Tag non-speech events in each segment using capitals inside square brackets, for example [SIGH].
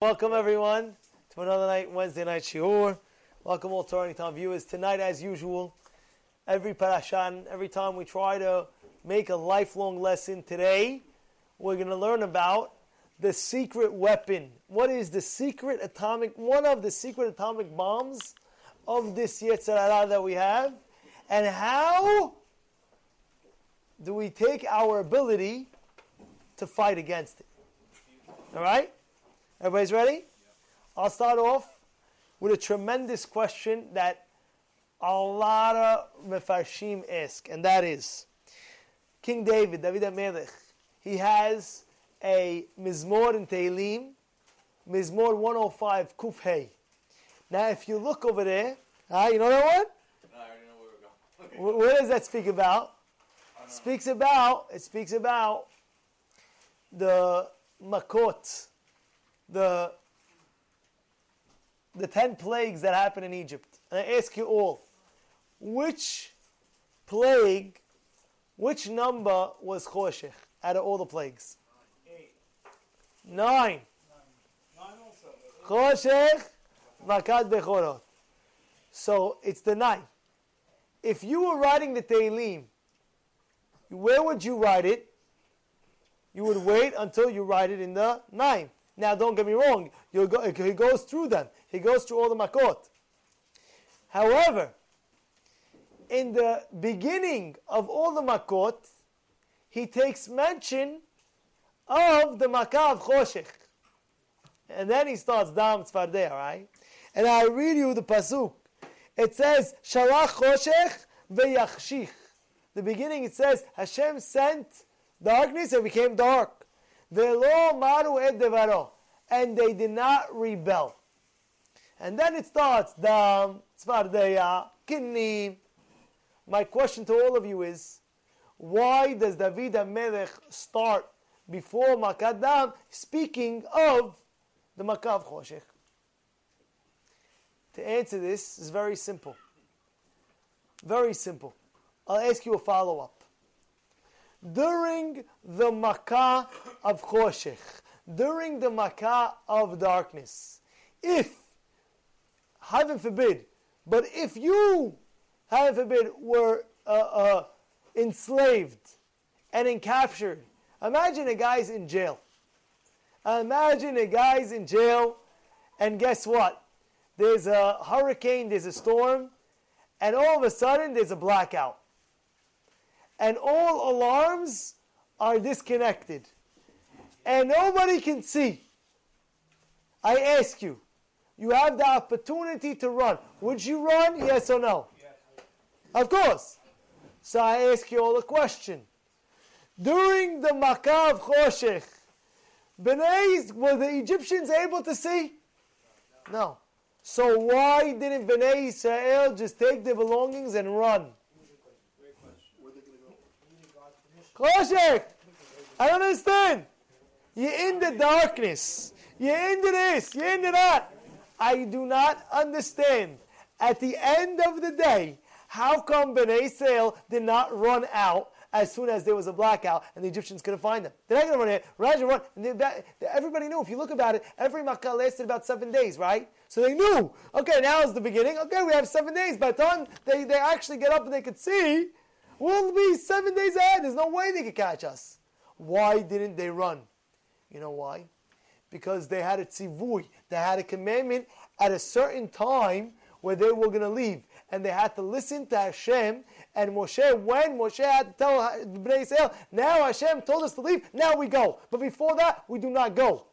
Welcome everyone to another night, Wednesday night shiur. Welcome all Torah Anytime viewers. Tonight, as usual, every parashan, every time we try to make a lifelong lesson. Today, we're going to learn about the secret weapon. What is the secret atomic? One of the secret atomic bombs of this Yetzer Hara that we have, and how do we take our ability to fight against it? All right. Everybody's ready? I'll start off with a tremendous question that a lot of Mefarshim ask, and that is King David, David HaMelech, he has a Mizmor in Tehillim, Mizmor 105, Kuf Hey. Now, if you look over there, uh, you know that one? No, I already know where we're going. [LAUGHS] Wh- What does that speak about? Speaks about it speaks about the makot, the the ten plagues that happened in Egypt. And I ask you all, which plague, which number was choshech out of all the plagues? Nine. Choshech, makat bechorot. So it's the nine. If you were writing the Tehillim, where would you write it? You would wait until you write it in the nine. Now, don't get me wrong. Go, he goes through them. He goes through all the makot. However, in the beginning of all the makot, he takes mention of the makah of choshech. And then he starts dam tzfardeh, right? And I read you the pasuk. It says, Shalach choshech veyachshich. The beginning it says, Hashem sent darkness and became dark. And they did not rebel. And then it starts, dam, tzvardeya, kinnim. My question to all of you is, why does David HaMelech start before Makat Dam speaking of the Makkah of Choshech? To answer this is very simple. Very simple. I'll ask you a follow up. During the Makkah of Choshech, during the Makkah of darkness, if, heaven forbid, but if you, heaven forbid, were uh, uh, enslaved and encaptured, imagine a guy's in jail. Imagine a guy's in jail, and guess what? There's a hurricane, there's a storm, and all of a sudden there's a blackout. And all alarms are disconnected. And nobody can see. I ask you, you have the opportunity to run. Would you run? Yes or no? Of course. So I ask you all a question. During the Makkah of Choshech, B'nai, were the Egyptians able to see? No. So why didn't B'nai Israel just take their belongings and run? Choshech! I don't understand. You're in the darkness. You're into this. You're into that. I do not understand. At the end of the day, how come Bnei Israel did not run out as soon as there was a blackout and the Egyptians couldn't find them? They're not going to run it. Raja run. And that- everybody knew. If you look about it, every Makkah lasted about seven days, right? So they knew. Okay, now is the beginning. Okay, we have seven days. By the time they, they actually get up and they could see, we'll be seven days ahead. There's no way they could catch us. Why didn't they run? You know why? Because they had a tzivui, they had a commandment at a certain time where they were going to leave, and they had to listen to Hashem. And Moshe, when Moshe had to tell Bnei Israel, now Hashem told us to leave, now we go. But before that, we do not go.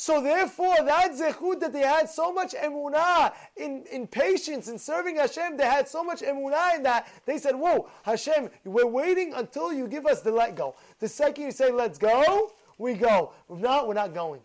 So therefore, that zechut that they had so much emunah in, in patience in serving Hashem, they had so much emunah in that, they said, whoa, Hashem, we're waiting until you give us the let go. The second you say, let's go, we go. If not, we're not going.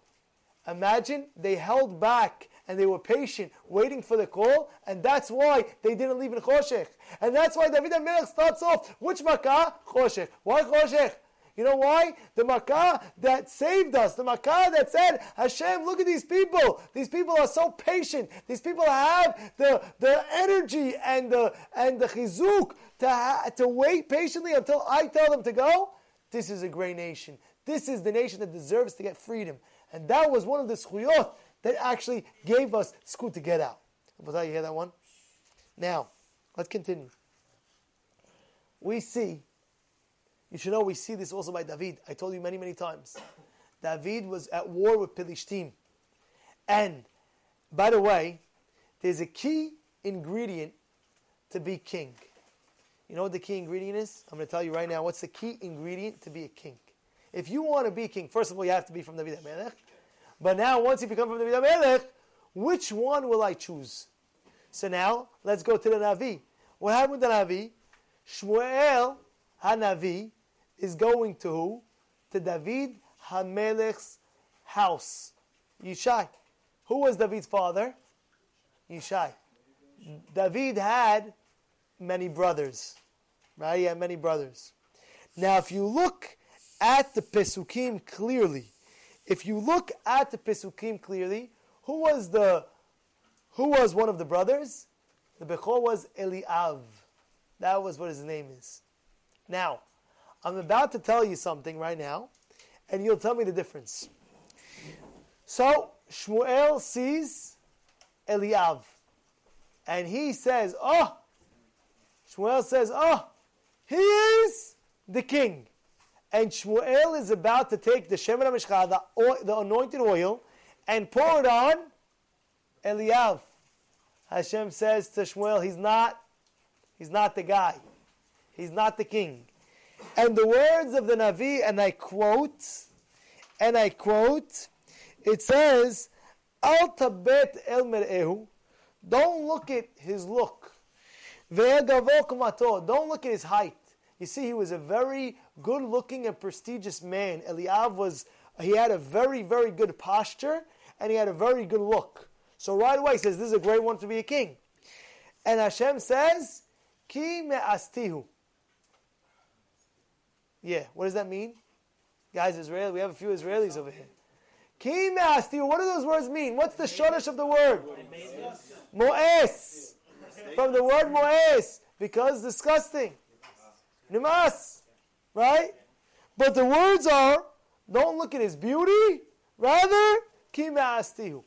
Imagine they held back and they were patient, waiting for the call, and that's why they didn't leave in Choshech. And that's why David HaMelech starts off, which Makkah? Choshech. Why Choshech? You know why? The Makkah that saved us, the Makkah that said, Hashem, look at these people. These people are so patient. These people have the, the energy and the, and the chizuk to, ha- to wait patiently until I tell them to go. This is a great nation. This is the nation that deserves to get freedom. And that was one of the schuyot that actually gave us school to get out. Was that you hear that one? Now, let's continue. We see, you should know we see this also by David. I told you many, many times. David was at war with Pelishtim. And, by the way, there's a key ingredient to be king. You know what the key ingredient is? I'm going to tell you right now what's the key ingredient to be a king. If you want to be king, first of all, you have to be from David HaMelech. But now, once you become from David HaMelech, which one will I choose? So now, let's go to the Navi. What happened with the Navi? Shmuel HaNavi is going to who? To David HaMelech's house. Yishai. Who was David's father? Yishai. David had many brothers. Right? He had many brothers. Now, if you look at the Pesukim clearly, if you look at the Pesukim clearly, who was the who was one of the brothers? The Bechor was Eliav. That was what his name is. Now, I'm about to tell you something right now, and you'll tell me the difference. So, Shmuel sees Eliav, and he says, Oh, Shmuel says, Oh, he is the king. And Shmuel is about to take the Shemen HaMishcha, the, the anointed oil, and pour it on Eliav. Hashem says to Shmuel, he's not, he's not the guy. He's not the king. And the words of the Navi, and I quote, and I quote, it says, Al tabet el mer'ehu, don't look at his look. Don't look at his height. You see, he was a very good looking and prestigious man. Eliav was, he had a very, very good posture and he had a very good look. So right away he says, This is a great one to be a king. And Hashem says, Ki me'astihu. Yeah, what does that mean? Guys, Israel, we have a few Israelis over here. Ki me'astihu. What do those words mean? What's the shoresh of the word? Mo'es. From the word mo'es. Because disgusting. Nimas. Right? But the words are, don't look at his beauty, rather, ki me'astihu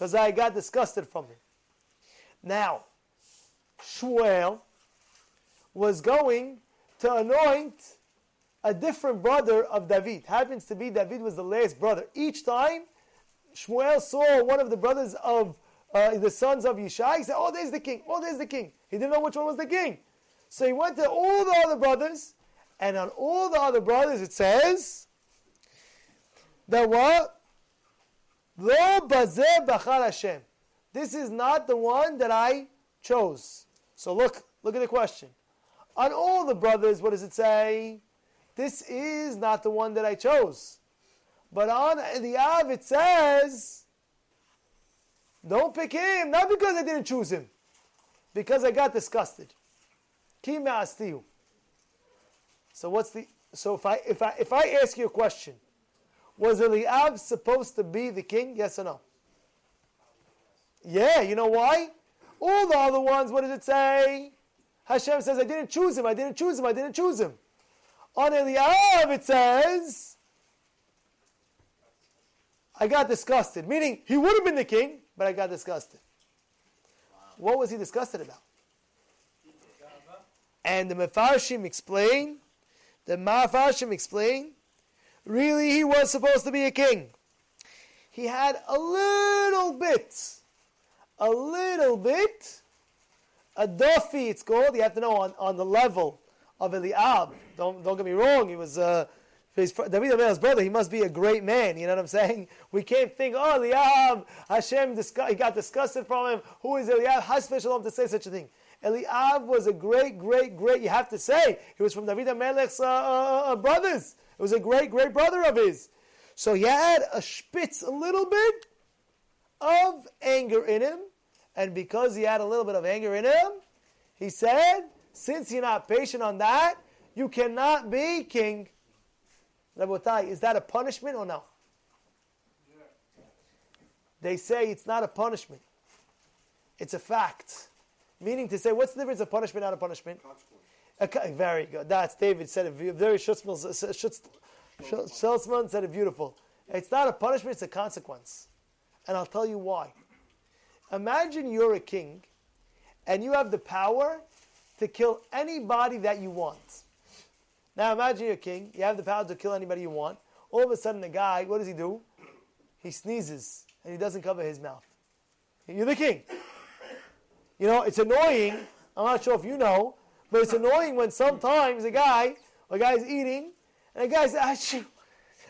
because I got disgusted from him. Now, Shmuel was going to anoint a different brother of David. Happens to be David was the last brother. Each time Shmuel saw one of the brothers of uh, the sons of Yishai, he said, Oh, there's the king. Oh, there's the king. He didn't know which one was the king. So he went to all the other brothers, and on all the other brothers it says that what? Lo bazeh bachar Hashem. This is not the one that I chose. So look, look at the question. On all the brothers, what does it say? This is not the one that I chose. But on the Av, it says, don't pick him, not because I didn't choose him, because I got disgusted. Ki So what's the so if I if I if I ask you a question, was Eliab supposed to be the king? Yes or no? Yeah, you know why? All the other ones, what does it say? Hashem says, I didn't choose him, I didn't choose him, I didn't choose him. On Eliab, it says, I got disgusted. Meaning, he would have been the king, but I got disgusted. What was he disgusted about? And the Mefarshim explain, the Mefarshim explain really he was supposed to be a king. He had a little bit, a little bit, a duffy it's called. You have to know on, on the level of Eliab. Don't, don't get me wrong, he was uh, his, David Amel's brother, he must be a great man. You know what I'm [LAUGHS] saying? We can't think, oh, Eliab, Hashem, he got disgusted from him. Who is Eliab? Has special to say such a thing. Eliab was a great, great, great, you have to say, he was from David HaMelech's uh, uh, uh brothers. It was a great, great brother of his. So he had a spitz, a little bit of anger in him. And because he had a little bit of anger in him, he said, since you're not patient on that, you cannot be king. Rabotai, is that a punishment or no? They say it's not a punishment. It's a fact. Meaning to say, what's the difference of punishment, not a punishment? very good. That's David said it. Very Schutzman uh, said it beautiful. It's not a punishment, it's a consequence. And I'll tell you why. Imagine you're a king and you have the power to kill anybody that you want. Now imagine you're king, you have the power to kill anybody you want. All of a sudden, the guy, what does he do? He sneezes and he doesn't cover his mouth. You're the king. You know, it's annoying. I'm not sure if you know, but it's annoying when sometimes a guy, a guy's eating, and a guy's actually,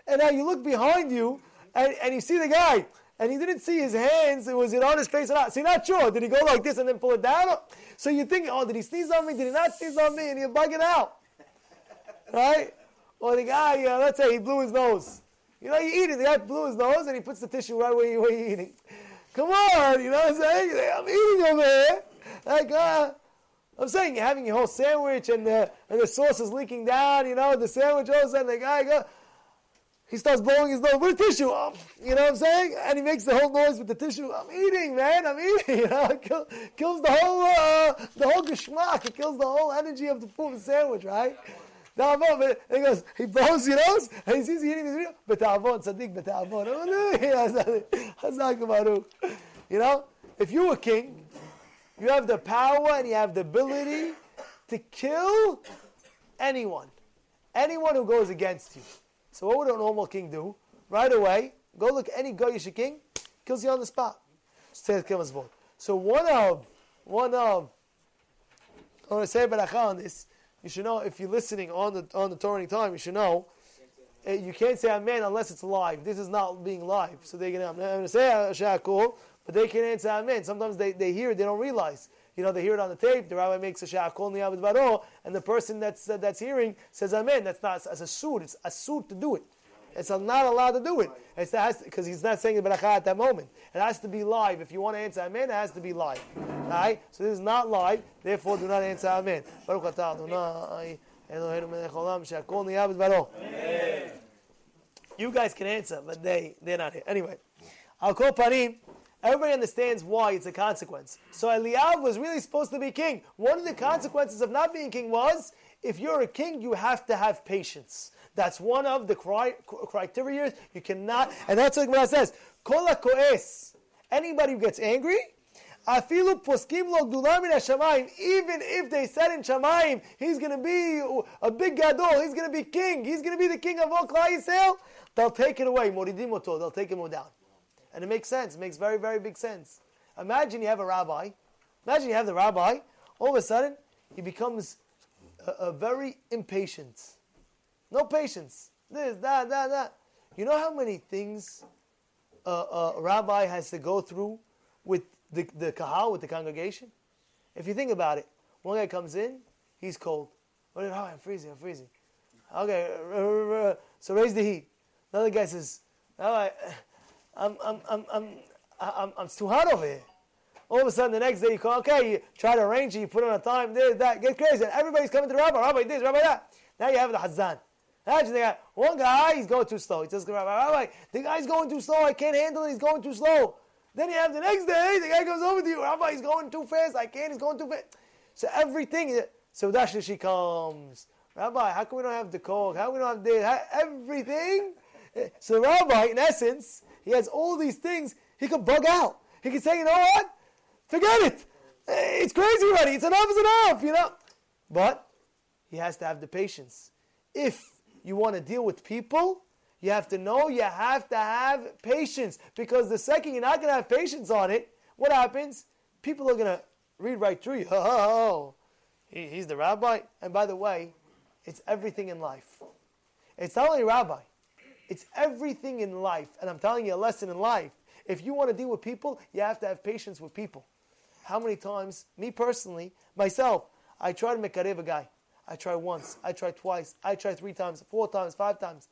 and now you look behind you, and, and you see the guy, and he didn't see his hands. It Was it on his face or not? You're not sure. Did he go like this and then pull it down? So you think, oh, did he sneeze on me? Did he not sneeze on me? And you're it out, right? Or the guy, uh, let's say he blew his nose. You know, you eat it. The guy blew his nose and he puts the tissue right where, you, where you're eating. Come on, you know what I'm saying? I'm eating over here. Like, uh, I'm saying you're having your whole sandwich and the, and the sauce is leaking down, you know, the sandwich, all of a sudden the guy go, he starts blowing his nose with tissue. Oh, you know what I'm saying? And he makes the whole noise with the tissue. I'm eating, man. I'm eating. [LAUGHS] You know, it kill, kills the whole uh, the whole geschmack. It kills the whole energy of the food sandwich, right? But he goes, he blows his nose, and he sees he eating this video. Betavon, tzaddik, betavon. You know, if you were king, you have the power and you have the ability to kill anyone, anyone who goes against you. So what would a normal king do? Right away, go look any Goyish king, kills you on the spot. So one of, one of, I want to say beracha on this. You should know if you're listening on the on the Torah time, you should know uh, you can't say Amen unless it's live. This is not being live, so they're gonna. I'm going to say Shakul, but they can't answer Amen. Sometimes they, they hear it, they don't realize. You know, they hear it on the tape. The rabbi makes a Shakul Niyabed Baro, and the person that's uh, that's hearing says Amen. That's not as a suit. It's a suit to do it. It's not allowed to do it. Because he's not saying the beracha at that moment. It has to be live. If you want to answer amen, it has to be live. Right? So this is not live. Therefore, do not answer amen. Baruch atah Adonai Eloheinu melech olam b'dvaro. You guys can answer, but they they're not here. Anyway, I'll call parim. Everybody understands why it's a consequence. So Eliav was really supposed to be king. One of the consequences of not being king was if you're a king, you have to have patience. That's one of the cri- criteria. You cannot, and that's what Gemara says. Kol hako'es. Anybody who gets angry, afilu poskim lo shamayim. Even if they said in shamayim, he's going to be a big gadol, he's going to be king, he's going to be the king of all Klal Yisrael, they'll take it away. Moridim oto. They'll take him down. And it makes sense. It makes very, very big sense. Imagine you have a rabbi. Imagine you have the rabbi. All of a sudden, he becomes a very impatient. No patience. This, that, that, that. You know how many things a, rabbi has to go through with the, the kahal, with the congregation? If you think about it, one guy comes in, he's cold. What oh, I'm freezing, I'm freezing. Okay, [LAUGHS] so raise the heat. Another guy says, all right, [LAUGHS] I'm, I'm, I'm, I'm, I'm, I'm, it's too hot over here. All of a sudden, the next day you call, okay, you try to arrange it, you put on a time, this, that, get crazy. And everybody's coming to the rabbi, rabbi this, rabbi that. Now you have the hazan. Imagine the guy, one guy, he's going too slow. He says, rabbi, rabbi, the guy's going too slow, I can't handle it, he's going too slow. Then you have the next day, the guy comes over to you, rabbi, he's going too fast, I can't, he's going too fast. So everything, so she comes. Rabbi, how come we don't have the coke? How we don't have this? Everything. So the rabbi, in essence, he has all these things. He could bug out. He could say, you know what? Forget it. It's crazy already. It's enough is enough, you know. But he has to have the patience. If you want to deal with people, you have to know you have to have patience. Because the second you're not going to have patience on it, what happens? People are going to read right through you. [LAUGHS] Oh, he, he's the rabbi. And by the way, it's everything in life. It's not only rabbi. It's everything in life. And I'm telling you a lesson in life. If you want to deal with people, you have to have patience with people. How many times, me personally, myself, I try to make a guy. I try once, I try twice, I try three times, four times, five times.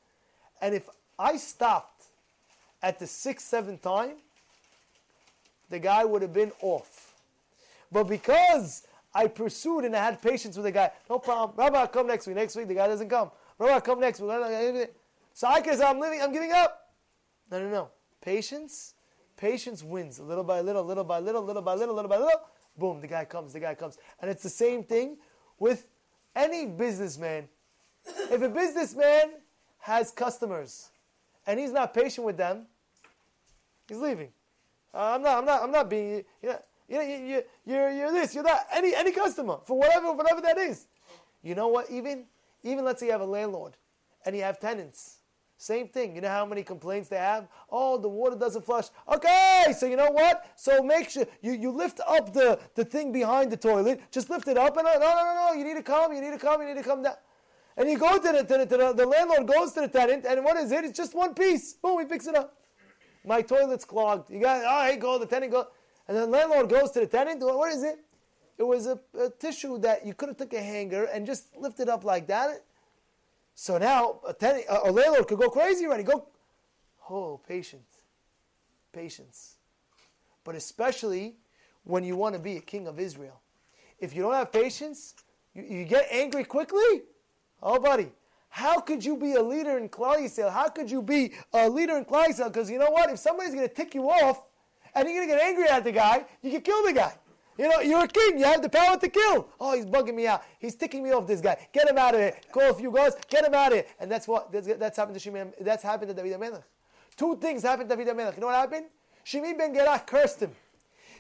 And if I stopped at the sixth, seventh time, the guy would have been off. But because I pursued and I had patience with the guy, no problem. Rabbi, I'll come next week. Next week, the guy doesn't come. Rabbi, I'll come next week. So I can say, I'm living, I'm giving up. No, no, no. Patience, patience wins. Little by little, little by little, little by little, little by little. Boom, the guy comes, the guy comes. And it's the same thing with any businessman. If a businessman has customers and he's not patient with them, he's leaving. Uh, I'm not. I'm not. I'm not being. You know, you you, you're you're this. You're that. Any any customer for whatever whatever that is. You know what? Even even let's say you have a landlord and you have tenants. Same thing. You know how many complaints they have? Oh, the water doesn't flush. Okay, so you know what? So make sure you, you lift up the, the thing behind the toilet. Just lift it up and uh, no, no, no, no. You need to come. You need to come. You need to come down. And you go to the, to the, to the, the landlord goes to the tenant, and what is it? It's just one piece. Boom, he picks it up. My toilet's clogged. You got, oh, right, go. The tenant go, and the landlord goes to the tenant. What is it? It was a, a tissue that you could have took a hanger and just lifted up like that. So now a, ten, a, could go crazy already. Go, oh, patience, patience. But especially when you want to be a king of Israel. If you don't have patience, you, you get angry quickly. Oh, buddy, how could you be a leader in Klal Yisrael? How could you be a leader in Klal Yisrael? Because you know what? If somebody's going to tick you off and you're going to get angry at the guy, you can kill the guy. You know, you're a king. You have the power to kill. Oh, he's bugging me out. He's ticking me off. This guy. Get him out of here. Call a few guys. Get him out of here. And that's what that's, that's happened to Shimon. That's happened to David Melech. Two things happened to David Melech. You know what happened? Shimon ben Gerach cursed him.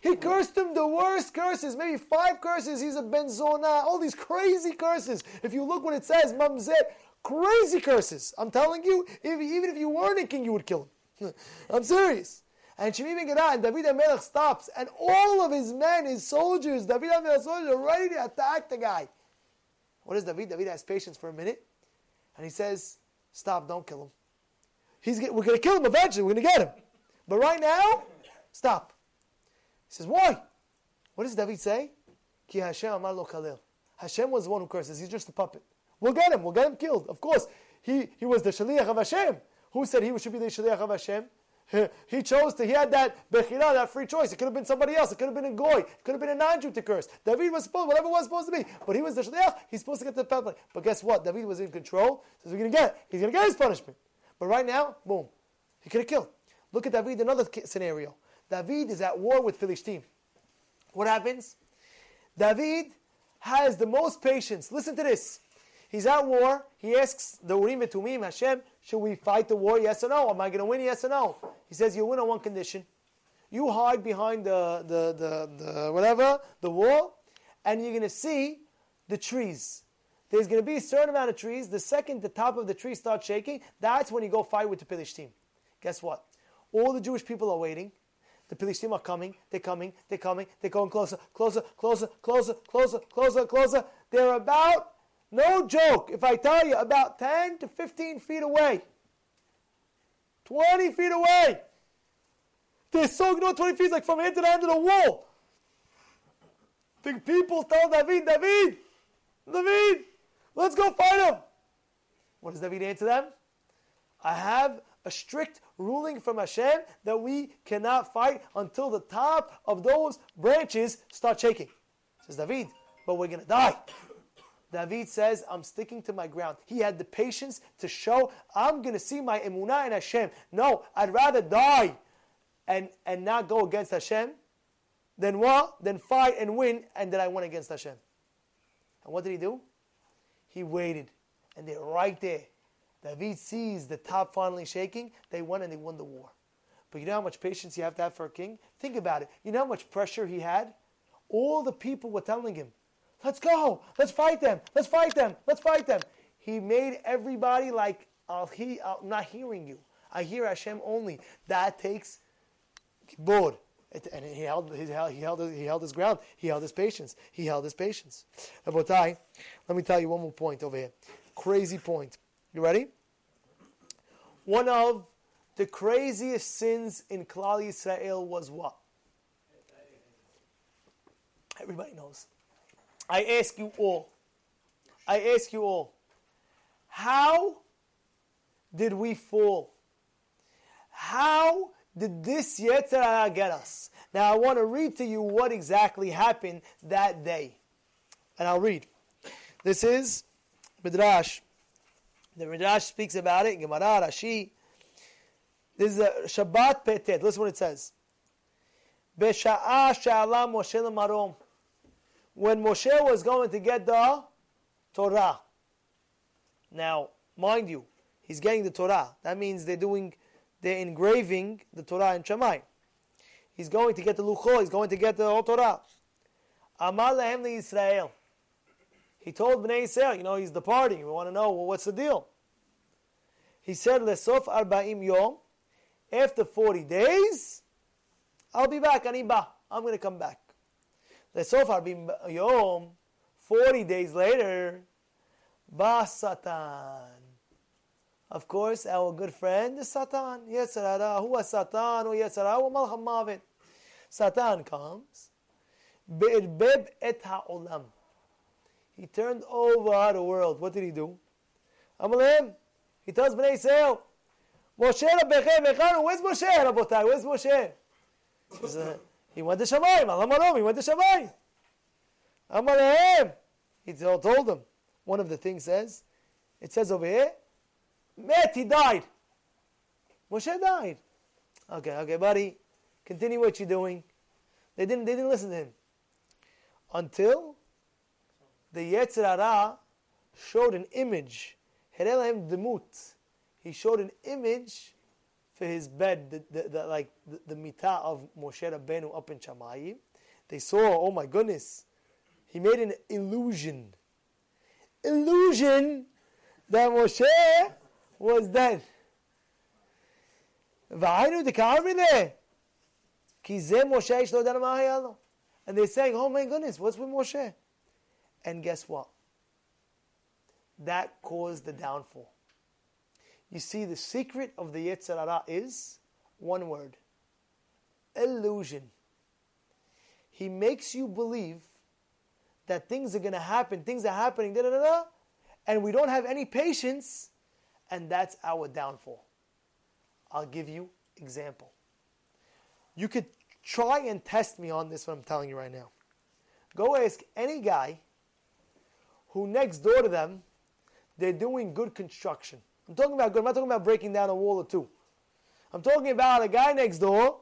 He cursed him the worst curses, maybe five curses. He's a benzona, all these crazy curses. If you look what it says, mamzer, crazy curses. I'm telling you, if, even if you weren't a king, you would kill him. [LAUGHS] I'm serious. And Shimi ben Gerah and David HaMelech stops, and all of his men, his soldiers, David HaMelech's soldiers, are ready to attack the guy. What does David? David has patience for a minute, and he says, "Stop! Don't kill him. He's we're going to kill him eventually. We're going to get him, but right now, stop." He says, "Why? What does David say? Ki Hashem amar lo khalil. Hashem was the one who curses. He's just a puppet. We'll get him. We'll get him killed. Of course, he he was the shaliach of Hashem. Who said he should be the shaliach of Hashem? He chose to, he had that bechira, that free choice. It could have been somebody else. It could have been a goy. It could have been a non-Jew to curse. David was supposed, whatever it was supposed to be. But he was the shliach. He's supposed to get the penalty. But guess what? David was in control. So we're going to get, he's going to get his punishment. But right now, boom, he could have killed. Look at David, another scenario. David is at war with Philistine. What happens? David has the most patience. Listen to this. He's at war. He asks the Urim and Tumim, Hashem, should we fight the war? Yes or no? Am I going to win? Yes or no? He says, you win on one condition. You hide behind the, the, the, the whatever, the wall, and you're going to see the trees. There's going to be a certain amount of trees. The second the top of the tree starts shaking, that's when you go fight with the Philistine. Team. Guess what? All the Jewish people are waiting. The Philistine are coming, they're coming, they're coming, they're going closer, closer, closer, closer, closer, closer, closer. They're about no joke, if I tell you, about 10 to 15 feet away. 20 feet away. They're so, you 20 feet like from here to the end of the wall. The people tell David, David, David, let's go fight him. What does David answer them? I have a strict ruling from Hashem that we cannot fight until the top of those branches start shaking. Says David, but we're going to die. David says, I'm sticking to my ground. He had the patience to show, I'm going to see my emunah in Hashem. No, I'd rather die and, and not go against Hashem than what? Than fight and win and then I went against Hashem. And what did he do? He waited. And they're right there. David sees the top finally shaking. They won and they won the war. But you know how much patience you have to have for a king? Think about it. You know how much pressure he had? All the people were telling him, Let's go. Let's fight them. Let's fight them. Let's fight them. He made everybody like, I'll he, I'm not hearing you. I hear Hashem only. That takes board. and he held, he, held, he, held, he held his ground. He held his patience. He held his patience. Rabotai, let me tell you one more point over here. Crazy point. You ready? One of the craziest sins in Klal Yisrael was what? Everybody knows. I ask you all, I ask you all, how did we fall? How did this Yetzer Hara get us? Now I want to read to you what exactly happened that day. And I'll read. This is Midrash. The Midrash speaks about it, Gemara, Rashi. This is a Shabbat Petet. Listen what it says. Besha'a sha'ala Moshe when Moshe was going to get the Torah. Now, mind you, He's getting the Torah. That means they're doing, they're engraving the Torah in Shammai. He's going to get the Luchot. He's going to get the whole Torah. Amar lehem Israel. He told Bnei Israel, you know, he's departing. We want to know well, what's the deal. He said, "Lesof arba'im yom." After forty days, I'll be back. Aniba. I'm going to come back. Lesof arba'im yom. Forty days later, ba Satan. Of course, our good friend is Satan. Yetzer Hara. was Satan? Oh, Who Yetzer Hara? Who Malach HaMavet. Satan comes. Be'erbeb et ha'olam. He turned over the world. What did he do? Amalim. He tells Bnei Yisrael, Moshe Rabbeichem Echanu. Where's Moshe, Rabotai? Where's Moshe? He went to Shamayim. Alam Alam. He went to Shamayim. Amalim. He told them. One of the things says, it says over here, Met, he died. Moshe died. Okay, okay, buddy. Continue what you're doing. They didn't, they didn't listen to him. Until the Yetzer Hara showed an image. He showed an image for his bed, the, the, the like the, the mitah of Moshe Rabbeinu up in Shamayim, they saw, oh my goodness, he made an illusion. Illusion that Moshe was dead. והיינו דקרבילה, כי זה משה איש And they're saying, oh my goodness, what's with Moshe? And guess what? That caused the downfall. You see, the secret of the Yetzer Hara is one word. Illusion. He makes you believe that things are going to happen, things are happening, da da da da, and we don't have any patience, and that's our downfall. I'll give you example. You could try and test me on this what I'm telling you right now. Go ask any guy who next door to them they're doing good construction. I'm talking about good. I'm not talking about breaking down a wall or two. I'm talking about a guy next door.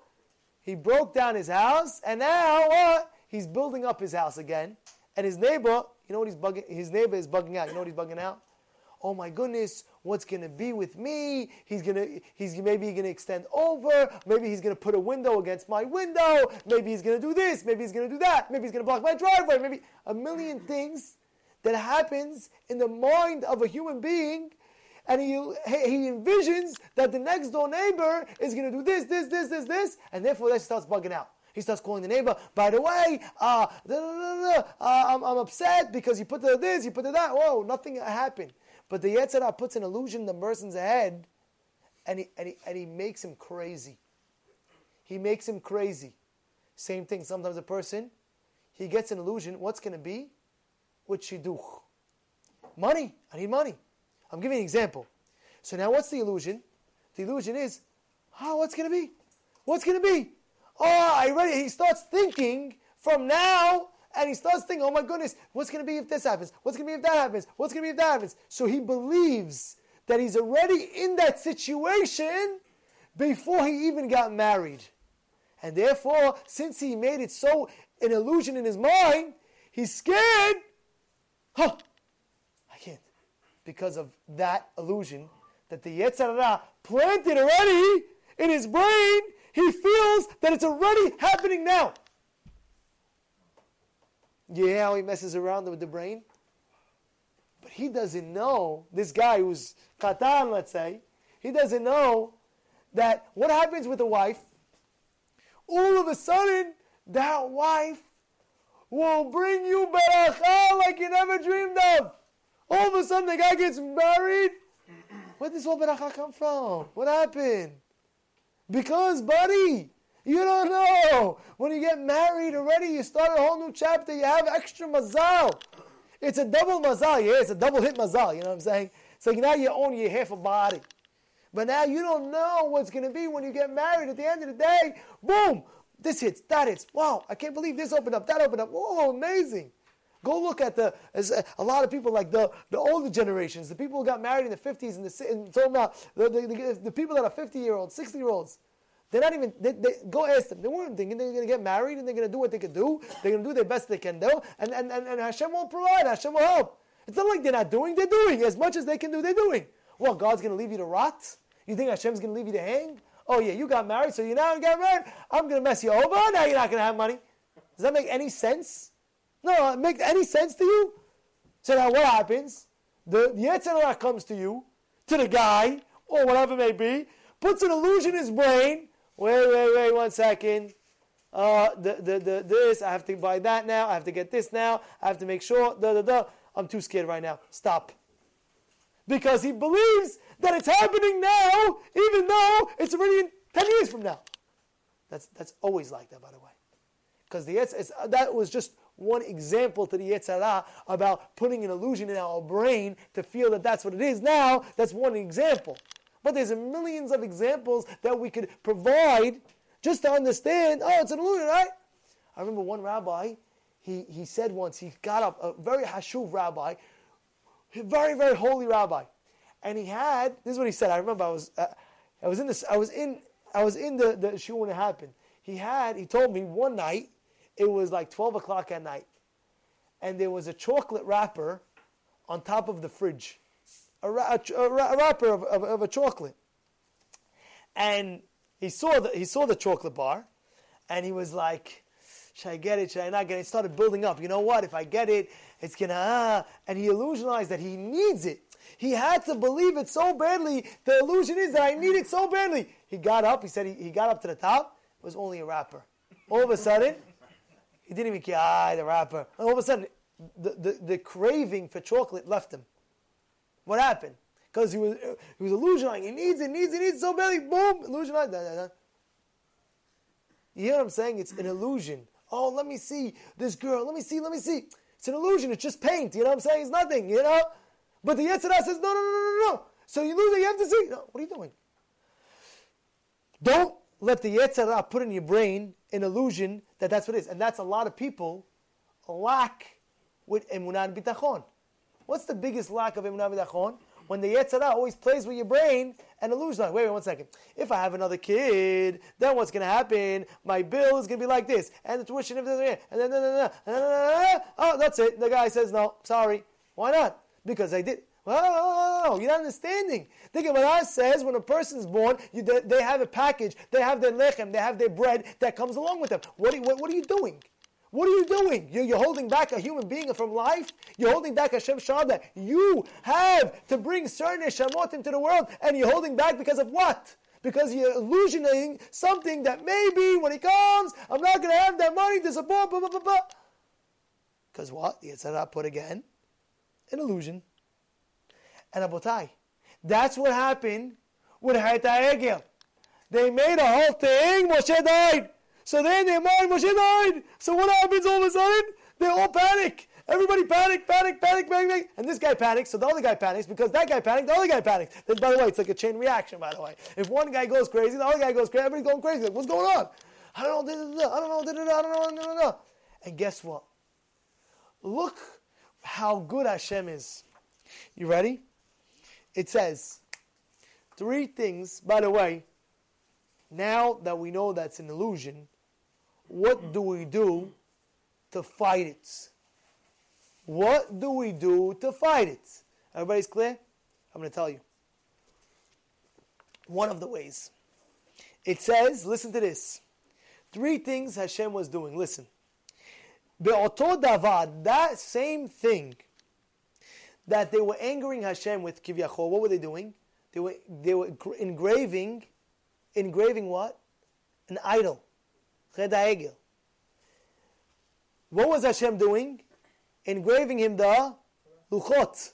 He broke down his house, and now what? He's building up his house again. And his neighbor, you know what he's bugging? His neighbor is bugging out. You know what he's bugging out? Oh my goodness, what's gonna be with me? He's gonna, he's maybe gonna extend over. Maybe he's gonna put a window against my window. Maybe he's gonna do this. Maybe he's gonna do that. Maybe he's gonna block my driveway. Maybe a million things that happens in the mind of a human being and he, he envisions that the next door neighbor is going to do this, this, this, this, this, and therefore that starts bugging out. He starts calling the neighbor, by the way, uh, uh, I'm, I'm upset because you put the this, you put the that. Whoa, nothing happened. But the Yetzer Hara puts an illusion in the person's head and he, and, he, and he makes him crazy. He makes him crazy. Same thing, sometimes a person, he gets an illusion, what's going to be? With shidduch. Money. I need money. I'm giving an example. So now what's the illusion? The illusion is, oh, what's going to be? What's going to be? Oh, I ready. He starts thinking from now, and he starts thinking, oh my goodness, what's going to be if this happens? What's going to be if that happens? What's going to be if that happens? So he believes that he's already in that situation before he even got married. And therefore, since he made it so an illusion in his mind, he's scared. Huh. Because of that illusion that the Yetzer Hara planted already in his brain he feels that it's already happening now. Yeah, how he messes around with the brain? But he doesn't know, this guy who's Katan, let's say, he doesn't know that what happens with a wife, all of a sudden, that wife will bring you beracha like you never dreamed of. All of a sudden, the guy gets married. Where did this whole beracha come from? What happened? Because, buddy, you don't know. When you get married already, you start a whole new chapter. You have extra mazal. It's a double mazal. Yeah, it's a double hit mazal. You know what I'm saying? So now you own your half a body. But now you don't know what's going to be when you get married. At the end of the day, boom, this hits, that hits. Wow, I can't believe this opened up, that opened up. Whoa, amazing. Go look at the as a lot of people like the, the older generations, the people who got married in the fifties and the and talking about the, the, the, people that are fifty year olds, sixty year olds. They're not even. They, they, go ask them. They weren't thinking they're going to get married and they're going to do what they can do. They're going to do their best they can do, and, and, and, and Hashem will provide. Hashem will help. It's not like they're not doing. They're doing as much as they can do. They're doing. What, God's going to leave you to rot? You think Hashem's going to leave you to hang? Oh, yeah, you got married, so you now got married. I'm going to mess you over. Now you're not going to have money. Does that make any sense? No, it make any sense to you? So now what happens? The, the Yetzer comes to you, to the guy, or whatever it may be, puts an illusion in his brain. Wait, wait, wait, one second. Uh, the, the, the, this, I have to buy that now. I have to get this now. I have to make sure. Da, da, da. I'm too scared right now. Stop. Because he believes that it's happening now, even though it's already in 10 years from now. That's, that's always like that, by the way. Because the Yetz, that was just one example to the Yetzer Hara about putting an illusion in our brain to feel that that's what it is now. That's one example. But there's millions of examples that we could provide just to understand, oh, it's an illusion, right? I remember one rabbi, he, he said once, he got up, a very hashuv rabbi, very, very holy rabbi. And he had, this is what he said, I remember I was, uh, I was in this, I was in, I was in the, the shul when it happened. He had, he told me one night, it was like 12 o'clock at night, and there was a chocolate wrapper on top of the fridge, a, a, a wrapper of, of, of a chocolate. And he saw the, he saw the chocolate bar, and he was like, "Should I get it? Should I not get it?" It started building up. You know what? If I get it, it's gonna. Ah. And he illusionized that he needs it. He had to believe it so badly. The illusion is that I need it so badly. He got up. He said he, he got up to the top. It was only a wrapper. All of a sudden, he didn't even care. Ah, the wrapper. And all of a sudden, the, the, the craving for chocolate left him. What happened? because he was he was illusionizing. He needs it, needs it, needs it so badly. Boom, illusionized. Da, da, da. You hear what I'm saying? It's an illusion. Oh, let me see this girl. Let me see. Let me see. It's an illusion. It's just paint. You know what I'm saying? It's nothing. You know. But the Yetzer Hara says no, no, no, no, no. So you lose it. You have to see. No, what are you doing? Don't let the Yetzer Hara put in your brain an illusion that that's what it is, and that's a lot of people lack with emunah bitachon. What's the biggest lack of emunah bitachon? when the Yetzer Hara always plays with your brain and illusions. Like, wait, wait, one second. If I have another kid, then what's going to happen? My bill is going to be like this, and the tuition, of the and then, and then, oh, that's it. The guy says, no, sorry. Why not? Because I did. Oh, you're not understanding. What I says when a person's born, you, they, they, have a package, they have their lechem, they have their bread that comes along with them. What are, what, what are you doing? What are you doing? You're, you're, holding back a human being from life? You're holding back Hashem that you have to bring certain Neshamot into the world, and you're holding back because of what? Because you're illusioning something that maybe when he comes, I'm not going to have that money to support. Because what? The Yetzer Hara put again an illusion. And Abotai, that's what happened with Hayta They made a whole thing, Moshe died. So then their mind, Moshe died. So what happens all of a sudden? They all panic. Everybody panic, panic, panic, panic, panic. And this guy panics, so the other guy panics. Because that guy panicked, the other guy panics. Then, by the way, it's like a chain reaction, by the way. If one guy goes crazy, the other guy goes crazy, everybody's going crazy. Like, what's going on? I don't know, I don't know, I don't know, I don't know, I don't know. And guess what? Look how good Hashem is. You ready? It says three things, by the way, now that we know that's an illusion, what do we do to fight it? What do we do to fight it? Everybody's clear? I'm going to tell you. One of the ways. It says, listen to this. Three things Hashem was doing. Listen. Be'oto davad, that same thing that they were angering Hashem with Kivyachol, what were they doing? They were, they were engraving, engraving what? An idol. What was Hashem doing? Engraving him the luchot.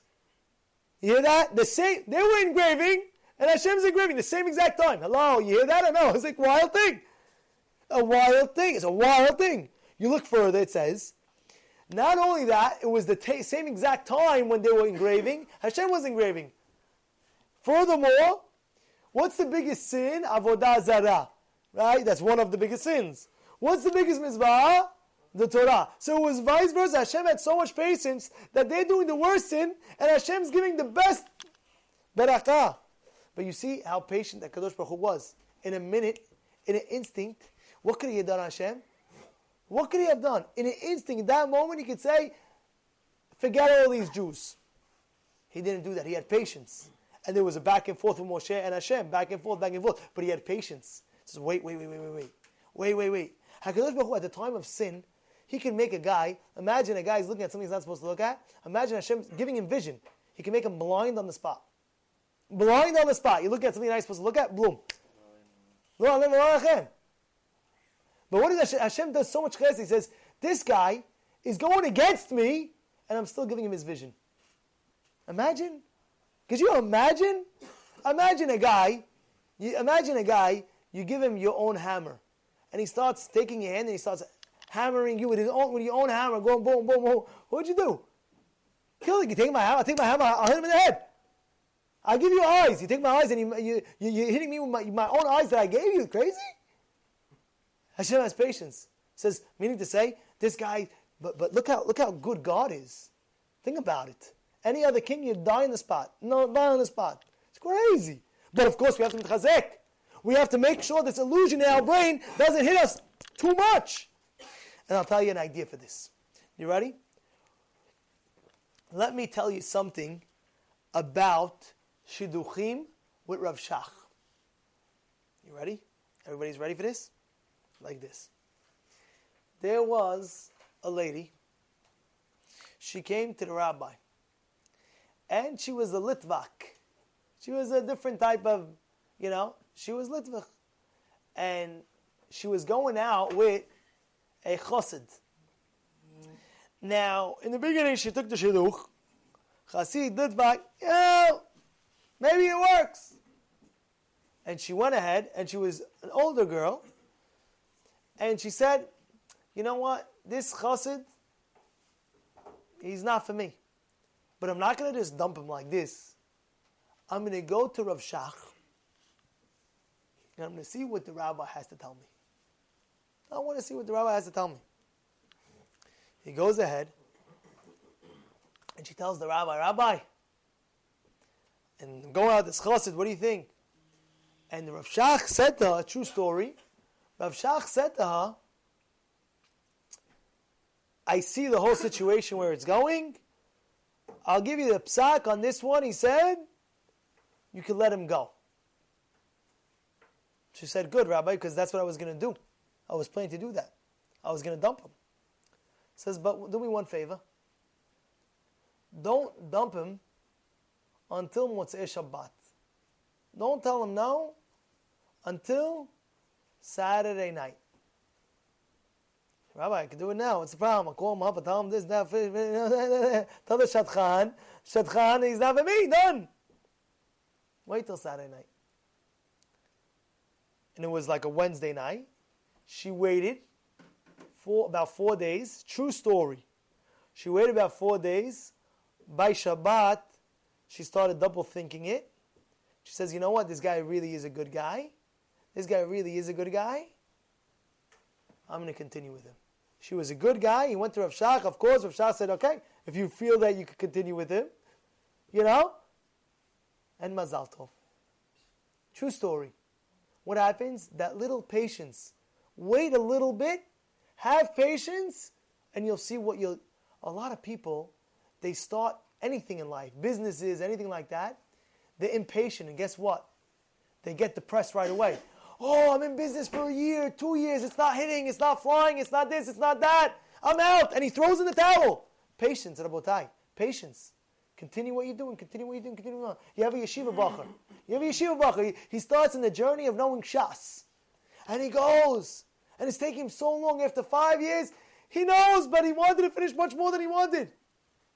You hear that? The same. They were engraving, and Hashem's engraving the same exact time. Hello, you hear that or no? It's like wild thing. A wild thing. It's a wild thing. You look further. It says. Not only that, it was the t- same exact time when they were engraving. Hashem was engraving. Furthermore, what's the biggest sin? Avodah zarah. Right? That's one of the biggest sins. What's the biggest mitzvah? The Torah. So it was vice versa. Hashem had so much patience that they're doing the worst sin, and Hashem's giving the best barakah. But you see how patient that Kadosh Baruch Hu was. In a minute, in an instinct, what could he have done, Hashem? What could he have done? In an instant, in that moment, he could say, forget all these Jews. He didn't do that. He had patience. And there was a back and forth with Moshe and Hashem, back and forth, back and forth. But he had patience. He says, wait, wait, wait, wait, wait, wait. Wait, wait, wait. HaKadosh Baruch Hu, at the time of sin, he can make a guy, imagine a guy is looking at something he's not supposed to look at. Imagine Hashem giving him vision. He can make him blind on the spot. Blind on the spot. You look at something you're not supposed to look at, boom. But what does Hashem, Hashem does so much chesed. He says, this guy is going against me, and I'm still giving him his vision. Imagine. Could you imagine? Imagine a guy, you imagine a guy, you give him your own hammer, and he starts taking your hand and he starts hammering you with his own with your own hammer, going boom, boom, boom. What'd you do? Kill it. You take my hammer, I take my hammer, I'll hit him in the head. I'll give you eyes. You take my eyes and you, you, you, are hitting me with my, my own eyes that I gave you. Crazy? Hashem has patience. Says, meaning to say, this guy, but, but look, how, look how good God is. Think about it. Any other king, you'd die in the spot. No, die on the spot. It's crazy. But of course, we have to chazek. We have to make sure this illusion in our brain doesn't hit us too much. And I'll tell you an idea for this. You ready? Let me tell you something about Shidduchim with Rav Shach. You ready? Everybody's ready for this? Like this. There was a lady. She came to the rabbi. And she was a Litvak. She was a different type of, you know, she was Litvak. And she was going out with a chassid. Now, in the beginning, she took the shidduch. Chassid back, yeah, maybe it works. And she went ahead, and she was an older girl, and she said, you know what, this chassid, he's not for me. But I'm not going to just dump him like this. I'm going to go to Rav Shach, and I'm going to see what the rabbi has to tell me. I want to see what the rabbi has to tell me. He goes ahead, and she tells the rabbi, Rabbi, and going out this chassid, what do you think? And Rav Shach said to her, a true story, Rav Shach said to her, I see the whole situation where it's going. I'll give you the psak on this one. He said, you can let him go. She said, good, Rabbi, because that's what I was going to do. I was planning to do that. I was going to dump him. Says, but do me one favor. Don't dump him until Motzei Shabbat. Don't tell him no until Saturday night. Rabbi, I can do it now. What's the problem? I call him up and tell him this, that. [LAUGHS] tell the Shadchan, Shadchan, he's not for me. Done. Wait till Saturday night. And it was like a Wednesday night. She waited for about four days. True story. She waited about four days. By Shabbat, she started double thinking it. She says, You know what? This guy really is a good guy. This guy really is a good guy. I'm going to continue with him. She was a good guy. He went to Rav Shach. Of course, Rav Shach said, Okay, if you feel that you could continue with him, you know? And Mazal Tov. True story. What happens? That little patience. Wait a little bit have patience, and you'll see what you'll. A lot of people, they start anything in life, businesses, anything like that. They're impatient, and guess what? They get depressed right away. Oh, I'm in business for a year, two years. It's not hitting. It's not flying. It's not this. It's not that. I'm out, and he throws in the towel. Patience, Rabotai. Patience. Continue what you're doing. Continue what you're doing. Continue. On. You have a yeshiva bachur. You have a yeshiva bachur. He, starts in the journey of knowing shas, and he goes and it's taking him so long after five years. He knows, but he wanted to finish much more than he wanted.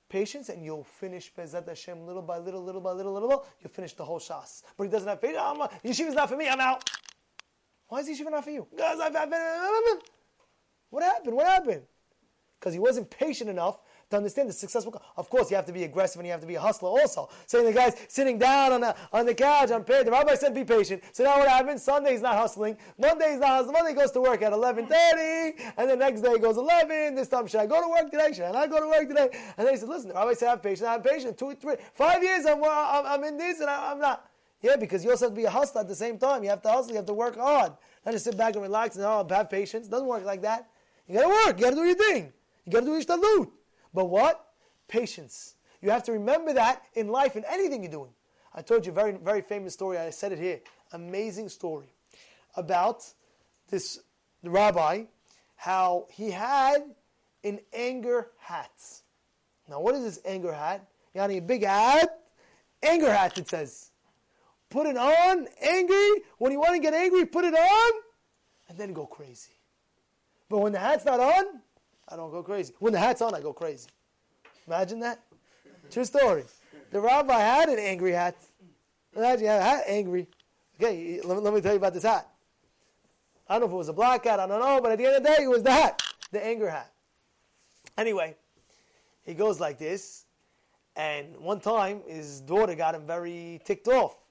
Patience, and you'll finish Bezat Hashem little by little, little by little, little. little You'll finish the whole shas. But he doesn't have. Oh, yeshiva's not for me. I'm out. Why is yeshiva not for you? Because I've, I've been. What happened? What happened? Because he wasn't patient enough to understand the successful. Of course, you have to be aggressive and you have to be a hustler also. Saying the guy's sitting down on the, on the couch, on paid. The rabbi said, be patient. So now what happens? Sunday he's not hustling. Monday he's not hustling. Monday goes to work at 11.30, and the next day he goes 11. This time, should I go to work today? Should I not go to work today? And then he said, listen, the rabbi said, have patience, I have patience. Two, three, five years I'm, I'm, I'm in this and I, I'm not. Yeah, because you also have to be a hustler at the same time. You have to hustle, you have to work hard. Not just sit back and relax and oh, have patience. It doesn't work like that. You gotta work, you gotta do your thing. You gotta do loot. But what? Patience. You have to remember that in life, in anything you're doing. I told you a very, very famous story. I said it here. Amazing story about this rabbi, how he had an anger hat. Now, what is this anger hat? Yani a big hat, anger hat, it says. Put it on, angry. When you want to get angry, put it on, and then go crazy. But when the hat's not on, I don't go crazy. When the hat's on, I go crazy. Imagine that. True story. The rabbi had an angry hat. Imagine have a hat angry. Okay, let me, let me tell you about this hat. I don't know if it was a black hat, I don't know, but at the end of the day, it was the hat, the anger hat. Anyway, he goes like this, and one time his daughter got him very ticked off.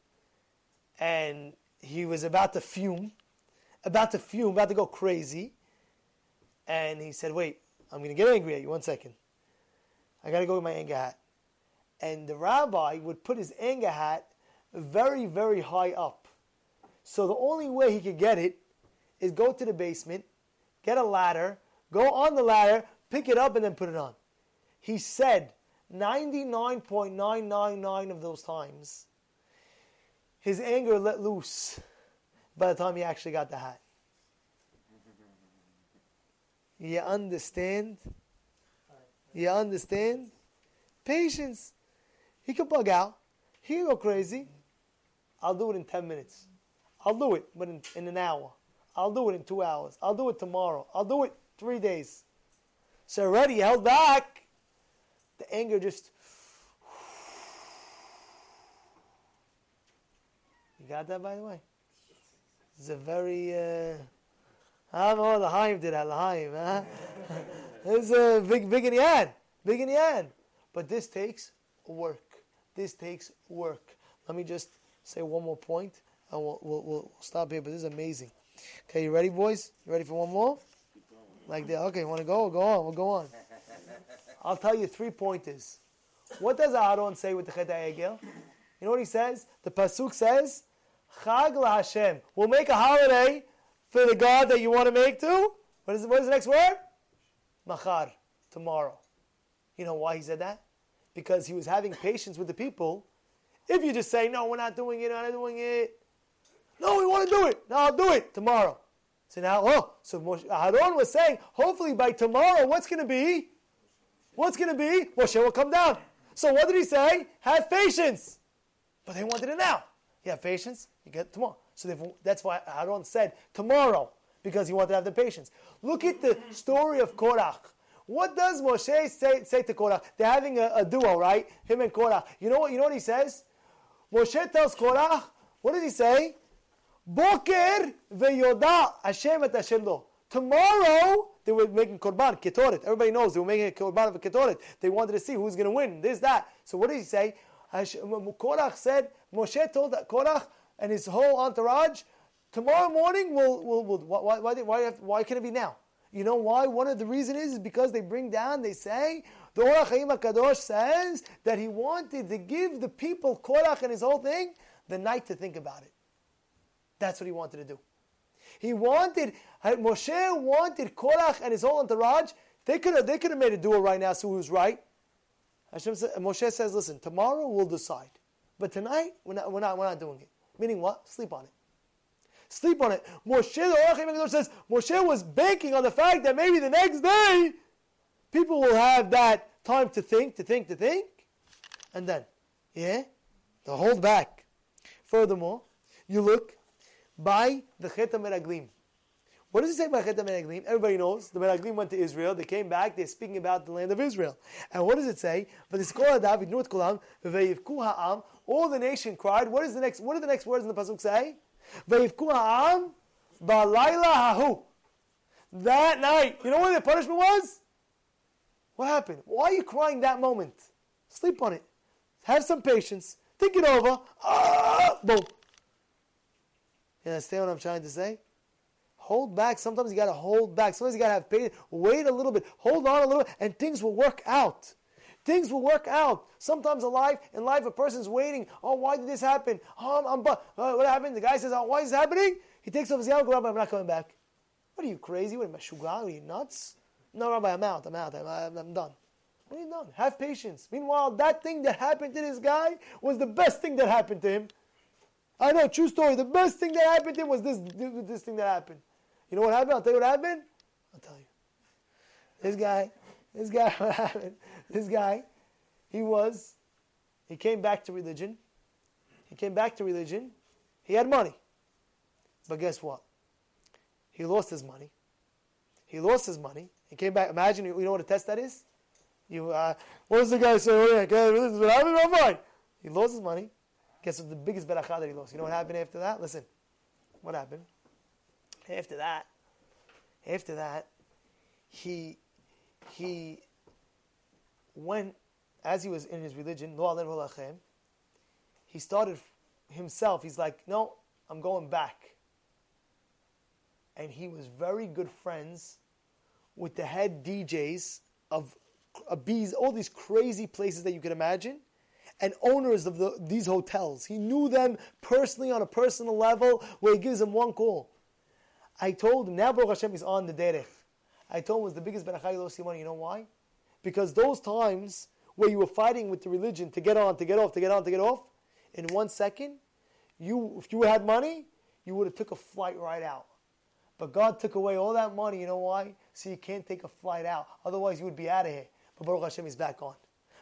And he was about to fume, about to fume, about to go crazy. And he said, Wait, I'm going to get angry at you. One second. I got to go with my anger hat. And the rabbi would put his anger hat very, very high up. So the only way he could get it is go to the basement, get a ladder, go on the ladder, pick it up, and then put it on. He said 99.999 of those times, his anger let loose by the time he actually got the hat. You understand? You understand? Patience. He could bug out. He go crazy. I'll do it in 10 minutes. I'll do it, but in, in an hour. I'll do it in two hours. I'll do it tomorrow. I'll do it three days. So already held back. The anger just. You got that, by the way? It's a very. Uh, I don't know the Haim did that, Lahaim. Huh? [LAUGHS] it's a big, big in the end. Big in the end. But this takes work. This takes work. Let me just say one more point and we'll, we'll, we'll stop here. But this is amazing. Okay, you ready, boys? You ready for one more? Like that. Okay, you want to go? Go on. We'll go on. I'll tell you three pointers. What does Aaron say with the Chet Egel? You know what he says? The Pasuk says, Chag Hashem. We'll make a holiday for the God that you want to make to. What is, what is the next word? Machar. Tomorrow. You know why he said that? Because he was having patience with the people. If you just say, no, we're not doing it, we're not doing it. No, we want to do it. No, I'll do it tomorrow. So now, oh, so Moshe, Aaron was saying, hopefully by tomorrow, what's going to be? What's going to be? Moshe will come down. So what did he say? Have patience. But they wanted it now. You have patience, you get tomorrow. So that's why Aaron said tomorrow, because he wanted to have the patience. Look at the story of Korach. What does Moshe say, say to Korach? They're having a, a, duo, right? Him and Korach. You know what? You know what he says? Moshe tells Korach. What does he say? Boker veyoda Hashem et Hashem Tomorrow they were making korban ketoret. Everybody knows they were making a korban of a ketoret. They wanted to see who's going to win. This that. So what did he say? Korach said. Moshe told Korach and his whole entourage. Tomorrow morning, we'll, we'll, we'll why, why, why, why can it be now? You know why? One of the reasons is, is because they bring down, they say, the Ohr HaChaim HaKadosh says that he wanted to give the people, Korach and his whole thing, the night to think about it. That's what he wanted to do. He wanted, Moshe wanted Korach and his whole entourage, they could have, they could have made a duel right now, so who's right. Hashem Moshe says, listen, tomorrow we'll decide. But tonight, we're not, we're not, we're not doing it. Meaning what? Sleep on it. Sleep on it. Moshe, the Orach says, Moshe was banking on the fact that maybe the next day, people will have that time to think, to think, to think. And then, yeah, to hold back. Furthermore, you look by the Chet Meraglim. What does it say by Chet Meraglim? Everybody knows the Meraglim went to Israel. They came back. They're speaking about the land of Israel. And what does it say? All the nation cried. What is the next? What are the next words in the pasuk say? That night, you know what the punishment was? What happened? Why are you crying that moment? Sleep on it. Have some patience. Think it over. Ah, boom. You understand what I'm trying to say? Hold back. Sometimes you got to hold back. Sometimes you got to have patience. Wait a little bit. Hold on a little bit, and things will work out. Things will work out. Sometimes in life, in life, a person's waiting. Oh, why did this happen? Oh, I'm, I'm uh, what happened? The guy says, "Oh, why is this happening?" He takes off his yarmulke. Rabbi, I'm not coming back. What are you crazy? What am I, Are you nuts? No, Rabbi, I'm out. I'm out. I'm, I'm, done. What are you doing? Have patience. Meanwhile, that thing that happened to this guy was the best thing that happened to him. I know, true story. The best thing that happened to him was this, this thing that happened. You know what happened? I'll tell you what happened. I'll tell you. This guy, this guy, [LAUGHS] what happened? This guy, he was, he came back to religion. He came back to religion. He had money. But guess what? He lost his money. He lost his money. He came back. Imagine, you know what a test that is? You, uh, what does the guy say? Oh, yeah, this is what happened. I'm fine. He lost his money. Guess what the biggest beracha that he lost? You know what happened after that? Listen. What happened? After that, after that, he, he went, as he was in his religion, he started himself. He's like, no, I'm going back. And he was very good friends with the head DJs of all these crazy places that you can imagine, and owners of the, these hotels. He knew them personally on a personal level where he gives them one call. I told him, now Baruch Hashem is on the derech. I told him it was the biggest benachai Simon. You know why? Because those times where you were fighting with the religion to get on, to get off, to get on, to get off, in one second, you if you had money, you would have took a flight right out. But God took away all that money. You know why? So you can't take a flight out. Otherwise, you would be out of here. But Baruch Hashem is back on.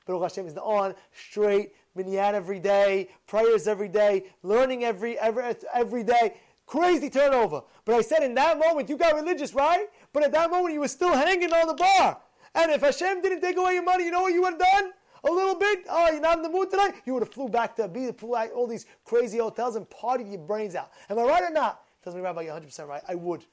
Baruch Hashem is on, straight, minyan every day, prayers every day, learning every, every, every day. Crazy turnover. But I said in that moment, you got religious, right? But at that moment, you were still hanging on the bar. And if Hashem didn't take away your money, you know what you would have done? A little bit. Oh, you're not in the mood tonight? You would have flew back to be all these crazy hotels and partied your brains out. Am I right or not? Tells me, Rabbi, you're 100% right. I would.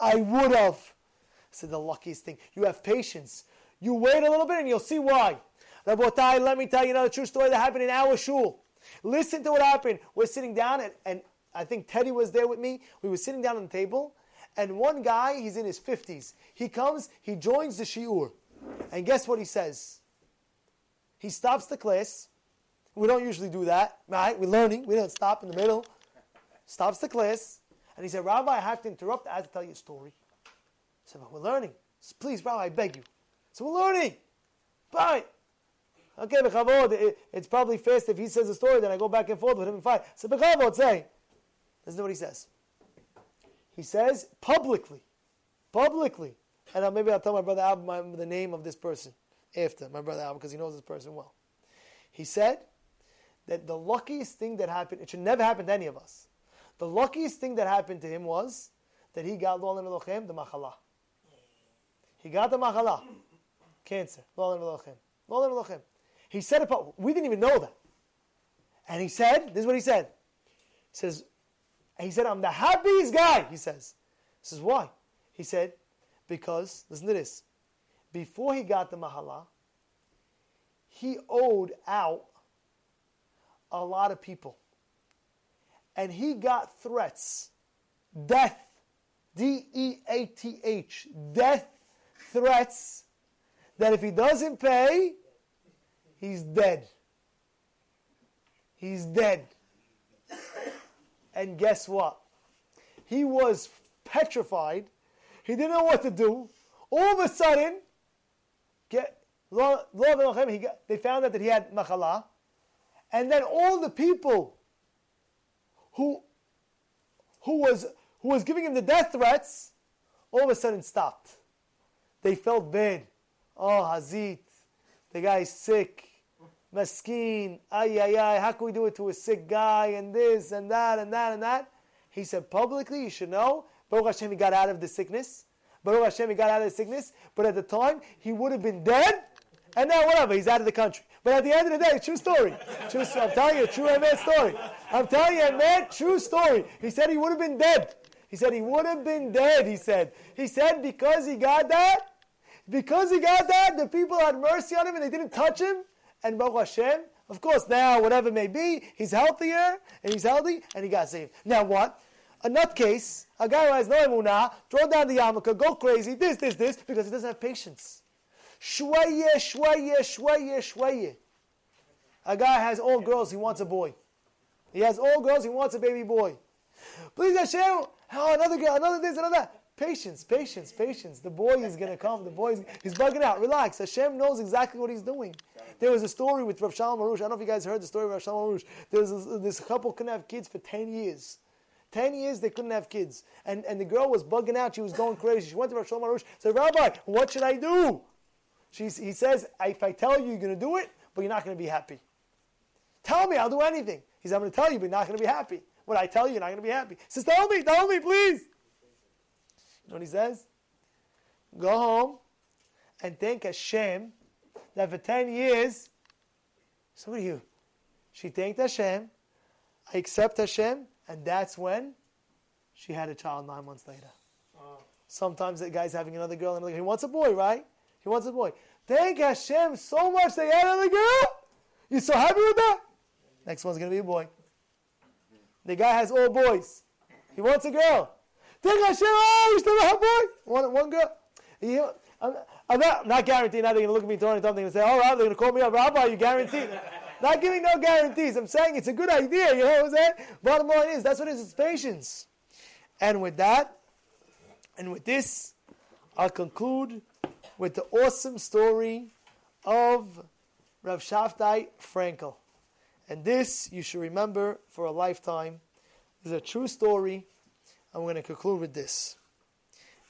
I would have. I said the luckiest thing. You have patience. You wait a little bit and you'll see why. Rabotai, let me tell you another true story that happened in our shul. Listen to what happened. We're sitting down, and, and I think Teddy was there with me. We were sitting down on the table, and one guy, he's in his 50s. He comes, he joins the shiur. And guess what he says? He stops the class. We don't usually do that, right? We're learning. We don't stop in the middle. Stops the class. And he said, Rabbi, I have to interrupt. I have to tell you a story. I said, but we're learning. Said, Please, Rabbi, I beg you. So we're learning. Fine. Okay, bechavod, it's probably fast if he says a story, then I go back and forth with him and fight. So bechavod, say. This is what he says. He says publicly, publicly, and maybe I'll tell my brother my, the name of this person after my brother Al because he knows this person well. He said that the luckiest thing that happened, it should never happen to any of us. The luckiest thing that happened to him was that he got Lolan the Machala. He got the Machala cancer. He said it, we didn't even know that. And he said, this is what he said. He says, he said, I'm the happiest guy, he says. He says, why? He said, because, listen to this, before he got the mahala, he owed out a lot of people. And he got threats, death, D E A T H, death threats that if he doesn't pay, he's dead. He's dead. And guess what? He was petrified. He didn't know what to do. All of a sudden, get, he got, they found out that he had machala. And then all the people who, who, was, who was giving him the death threats all of a sudden stopped. They felt bad. Oh, Hazit, the guy's sick. Maskeen, ay, ay, ay, how can we do it to a sick guy and this and that and that and that? He said, publicly, you should know, Baruch Hashem, he got out of the sickness. Baruch Hashem, he got out of the sickness. But at the time, he would have been dead. And now, whatever, he's out of the country. But at the end of the day, true story. True, I'm telling you, true Emet story. I'm telling you, Emet, true story. He said he would have been dead. He said he would have been dead, he said. He said because he got that, because he got that, the people had mercy on him and they didn't touch him. And Baruch Hashem, of course, now, whatever may be, he's healthier and he's healthy and he got saved. Now what? A nutcase, a guy who has no emunah, throw down the yarmulke, go crazy, this, this, this, because he doesn't have patience. Shwaye, shwaye, shwaye, shwaye. A guy has all girls, he wants a boy. He has all girls, he wants a baby boy. Please Hashem, oh, another girl, another this, another that. Patience, patience, patience. The boy is going to come. The boy is he's bugging out. Relax. Hashem knows exactly what he's doing. There was a story with Rav Shalom Arush. I don't know if you guys heard the story of Rav Shalom Arush. There was this, couple couldn't have kids for 10 years. 10 years they couldn't have kids. And, and the girl was bugging out. She was going crazy. She went to Rav Shalom Arush said, Rabbi, what should I do? She's, he says, if I tell you, you're going to do it, but you're not going to be happy. Tell me, I'll do anything. He said, I'm going to tell you, but you're not going to be happy. What I tell you, you're not going to be happy. He says, tell me, tell me, please. You know what he says? Go home and thank Hashem that for 10 years, so what are you? She thanked Hashem, I accept Hashem, and that's when she had a child nine months later. Sometimes the guy's having another girl, and he wants a boy, right? He wants a boy. Thank Hashem so much they had another girl. You so happy with that? Next one's to be a boy. The guy has all boys. He wants a girl. Thank Hashem, oh, you still a boy? One, one girl. He, I'm, I'm not, not guaranteeing that they're going to look at me throwing something and say, all right, they're going to call me up, Rabbi, you guarantee? [LAUGHS] not giving no guarantees. I'm saying it's a good idea, you know what I'm saying? Bottom line is, that's what it is, it's patience. And with that, and with this, I'll conclude with the awesome story of Rav Shaftai Frankel. And this you should remember for a lifetime. This is a true story. I'm going to conclude with this.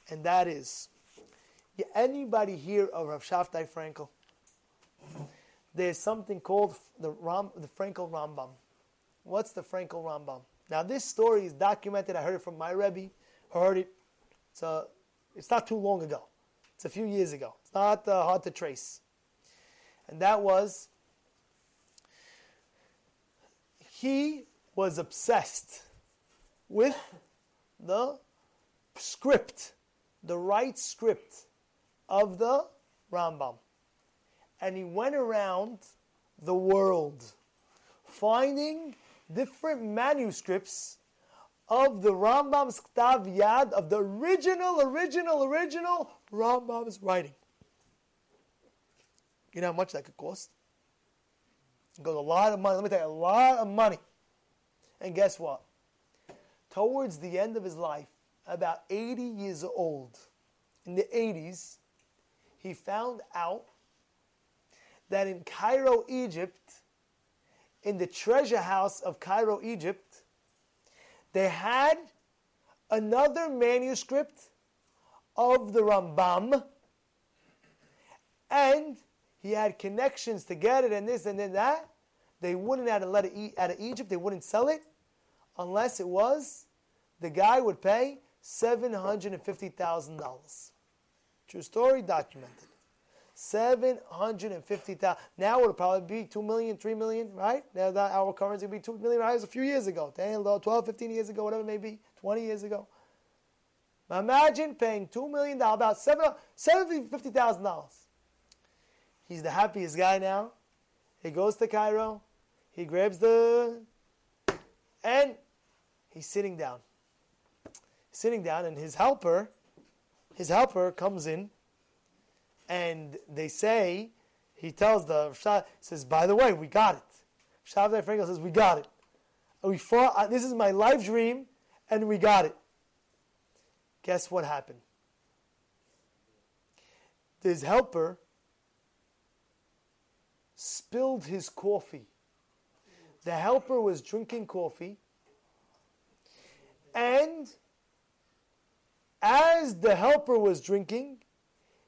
And that is, anybody here of Rav Shaftai Frankel? There's something called the, Ram, the Frankel Rambam. What's the Frankel Rambam? Now this story is documented. I heard it from my Rebbe. I heard it. It's, a, it's not too long ago. It's a few years ago. It's not uh, hard to trace. And that was, he was obsessed with the script, the right script of the Rambam. And he went around the world finding different manuscripts of the Rambam's Ktav Yad, of the original, original, original Rambam's writing. You know how much that could cost? It goes a lot of money. Let me tell you, a lot of money. And guess what? Towards the end of his life, about 80 years old, in the 80s, he found out that in Cairo, Egypt, in the treasure house of Cairo, Egypt, they had another manuscript of the Rambam, and he had connections to get it, and this and then that. They wouldn't have to let it out of Egypt. They wouldn't sell it unless it was the guy would pay seven hundred and fifty thousand dollars. True story, documented. Seven hundred and fifty thousand. Now it would probably be two million, three million, right? Now that our currency would be two million dollars a few years ago, 10, 12, 15 years ago, whatever it may be, twenty years ago. Imagine paying two million dollars, about seven, seven fifty thousand dollars. He's the happiest guy now. He goes to Cairo. He grabs the and he's sitting down. Sitting down, and his helper, his helper comes in and they say, he tells the says, by the way, we got it. Shavdai Frankel says, we got it. we fought, uh, this is my life dream, and we got it. Guess what happened? His helper spilled his coffee. The helper was drinking coffee, and as the helper was drinking,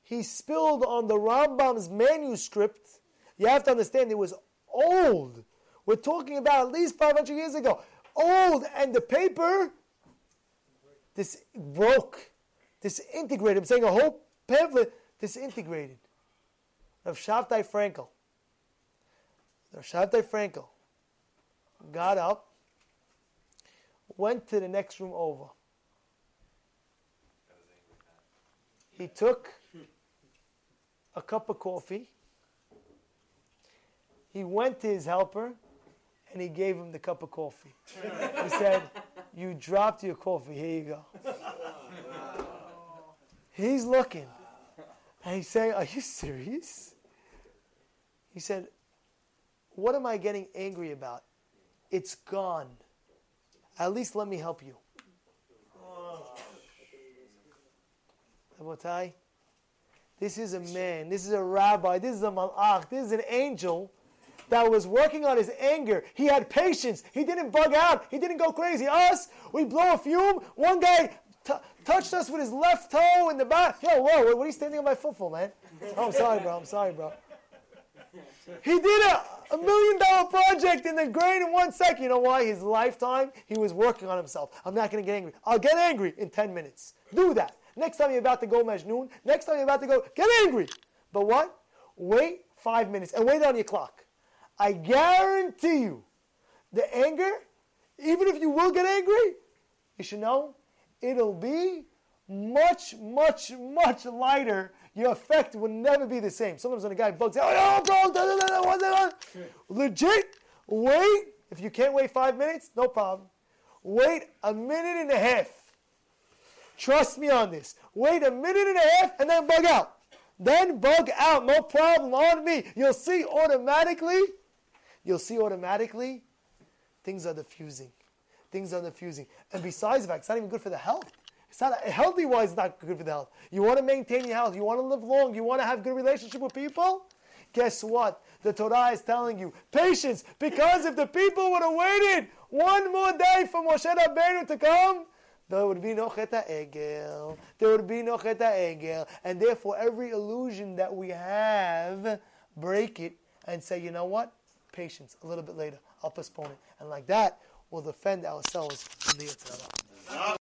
he spilled on the Rambam's manuscript. You have to understand it was old. We're talking about at least 500 years ago. Old, and the paper this broke, disintegrated. I'm saying a whole pamphlet disintegrated. Of Shavtai Frankel. Rav Frankel got up, went to the next room over. He took a cup of coffee. He went to his helper and he gave him the cup of coffee. He said, You dropped your coffee. Here you go. He's looking. And he's saying, Are you serious? He said, What am I getting angry about? It's gone. At least let me help you. Rabotai, this is a man, this is a rabbi, this is a malach, this is an angel that was working on his anger. He had patience. He didn't bug out. He didn't go crazy. Us, we blow a fume. One guy t- touched us with his left toe in the back. Yo, whoa, what are you standing on my foot for, man? Oh, I'm sorry, bro. I'm sorry, bro. He did a, a million dollar project in the grain in one second. You know why? His lifetime, he was working on himself. I'm not going to get angry. I'll get angry in 10 minutes. Do that. Next time you're about to go Majnun, next time you're about to go, get angry. But what? Wait five minutes and wait on your clock. I guarantee you, the anger, even if you will get angry, you should know it'll be much, much, much lighter. Your effect will never be the same. Sometimes when a guy bugs out, oh, bro, da, da, da? Legit, wait. If you can't wait five minutes, no problem. Wait a minute and a half. Trust me on this. Wait a minute and a half and then bug out. Then bug out, no problem on me. You'll see automatically you'll see automatically things are diffusing. Things are diffusing. And besides that, it's not even good for the health. It's not healthy wise, it's not good for the health. You want to maintain your health, you want to live long, you want to have good relationship with people. Guess what? The Torah is telling you patience, because if the people would have waited one more day for Moshe Rabbeinu to come, there would be no cheta egel. There would be no cheta egel, and therefore every illusion that we have, break it and say, you know what? patience a little bit later. I'll postpone it. And like that, we'll defend ourselves from the Yitzhak.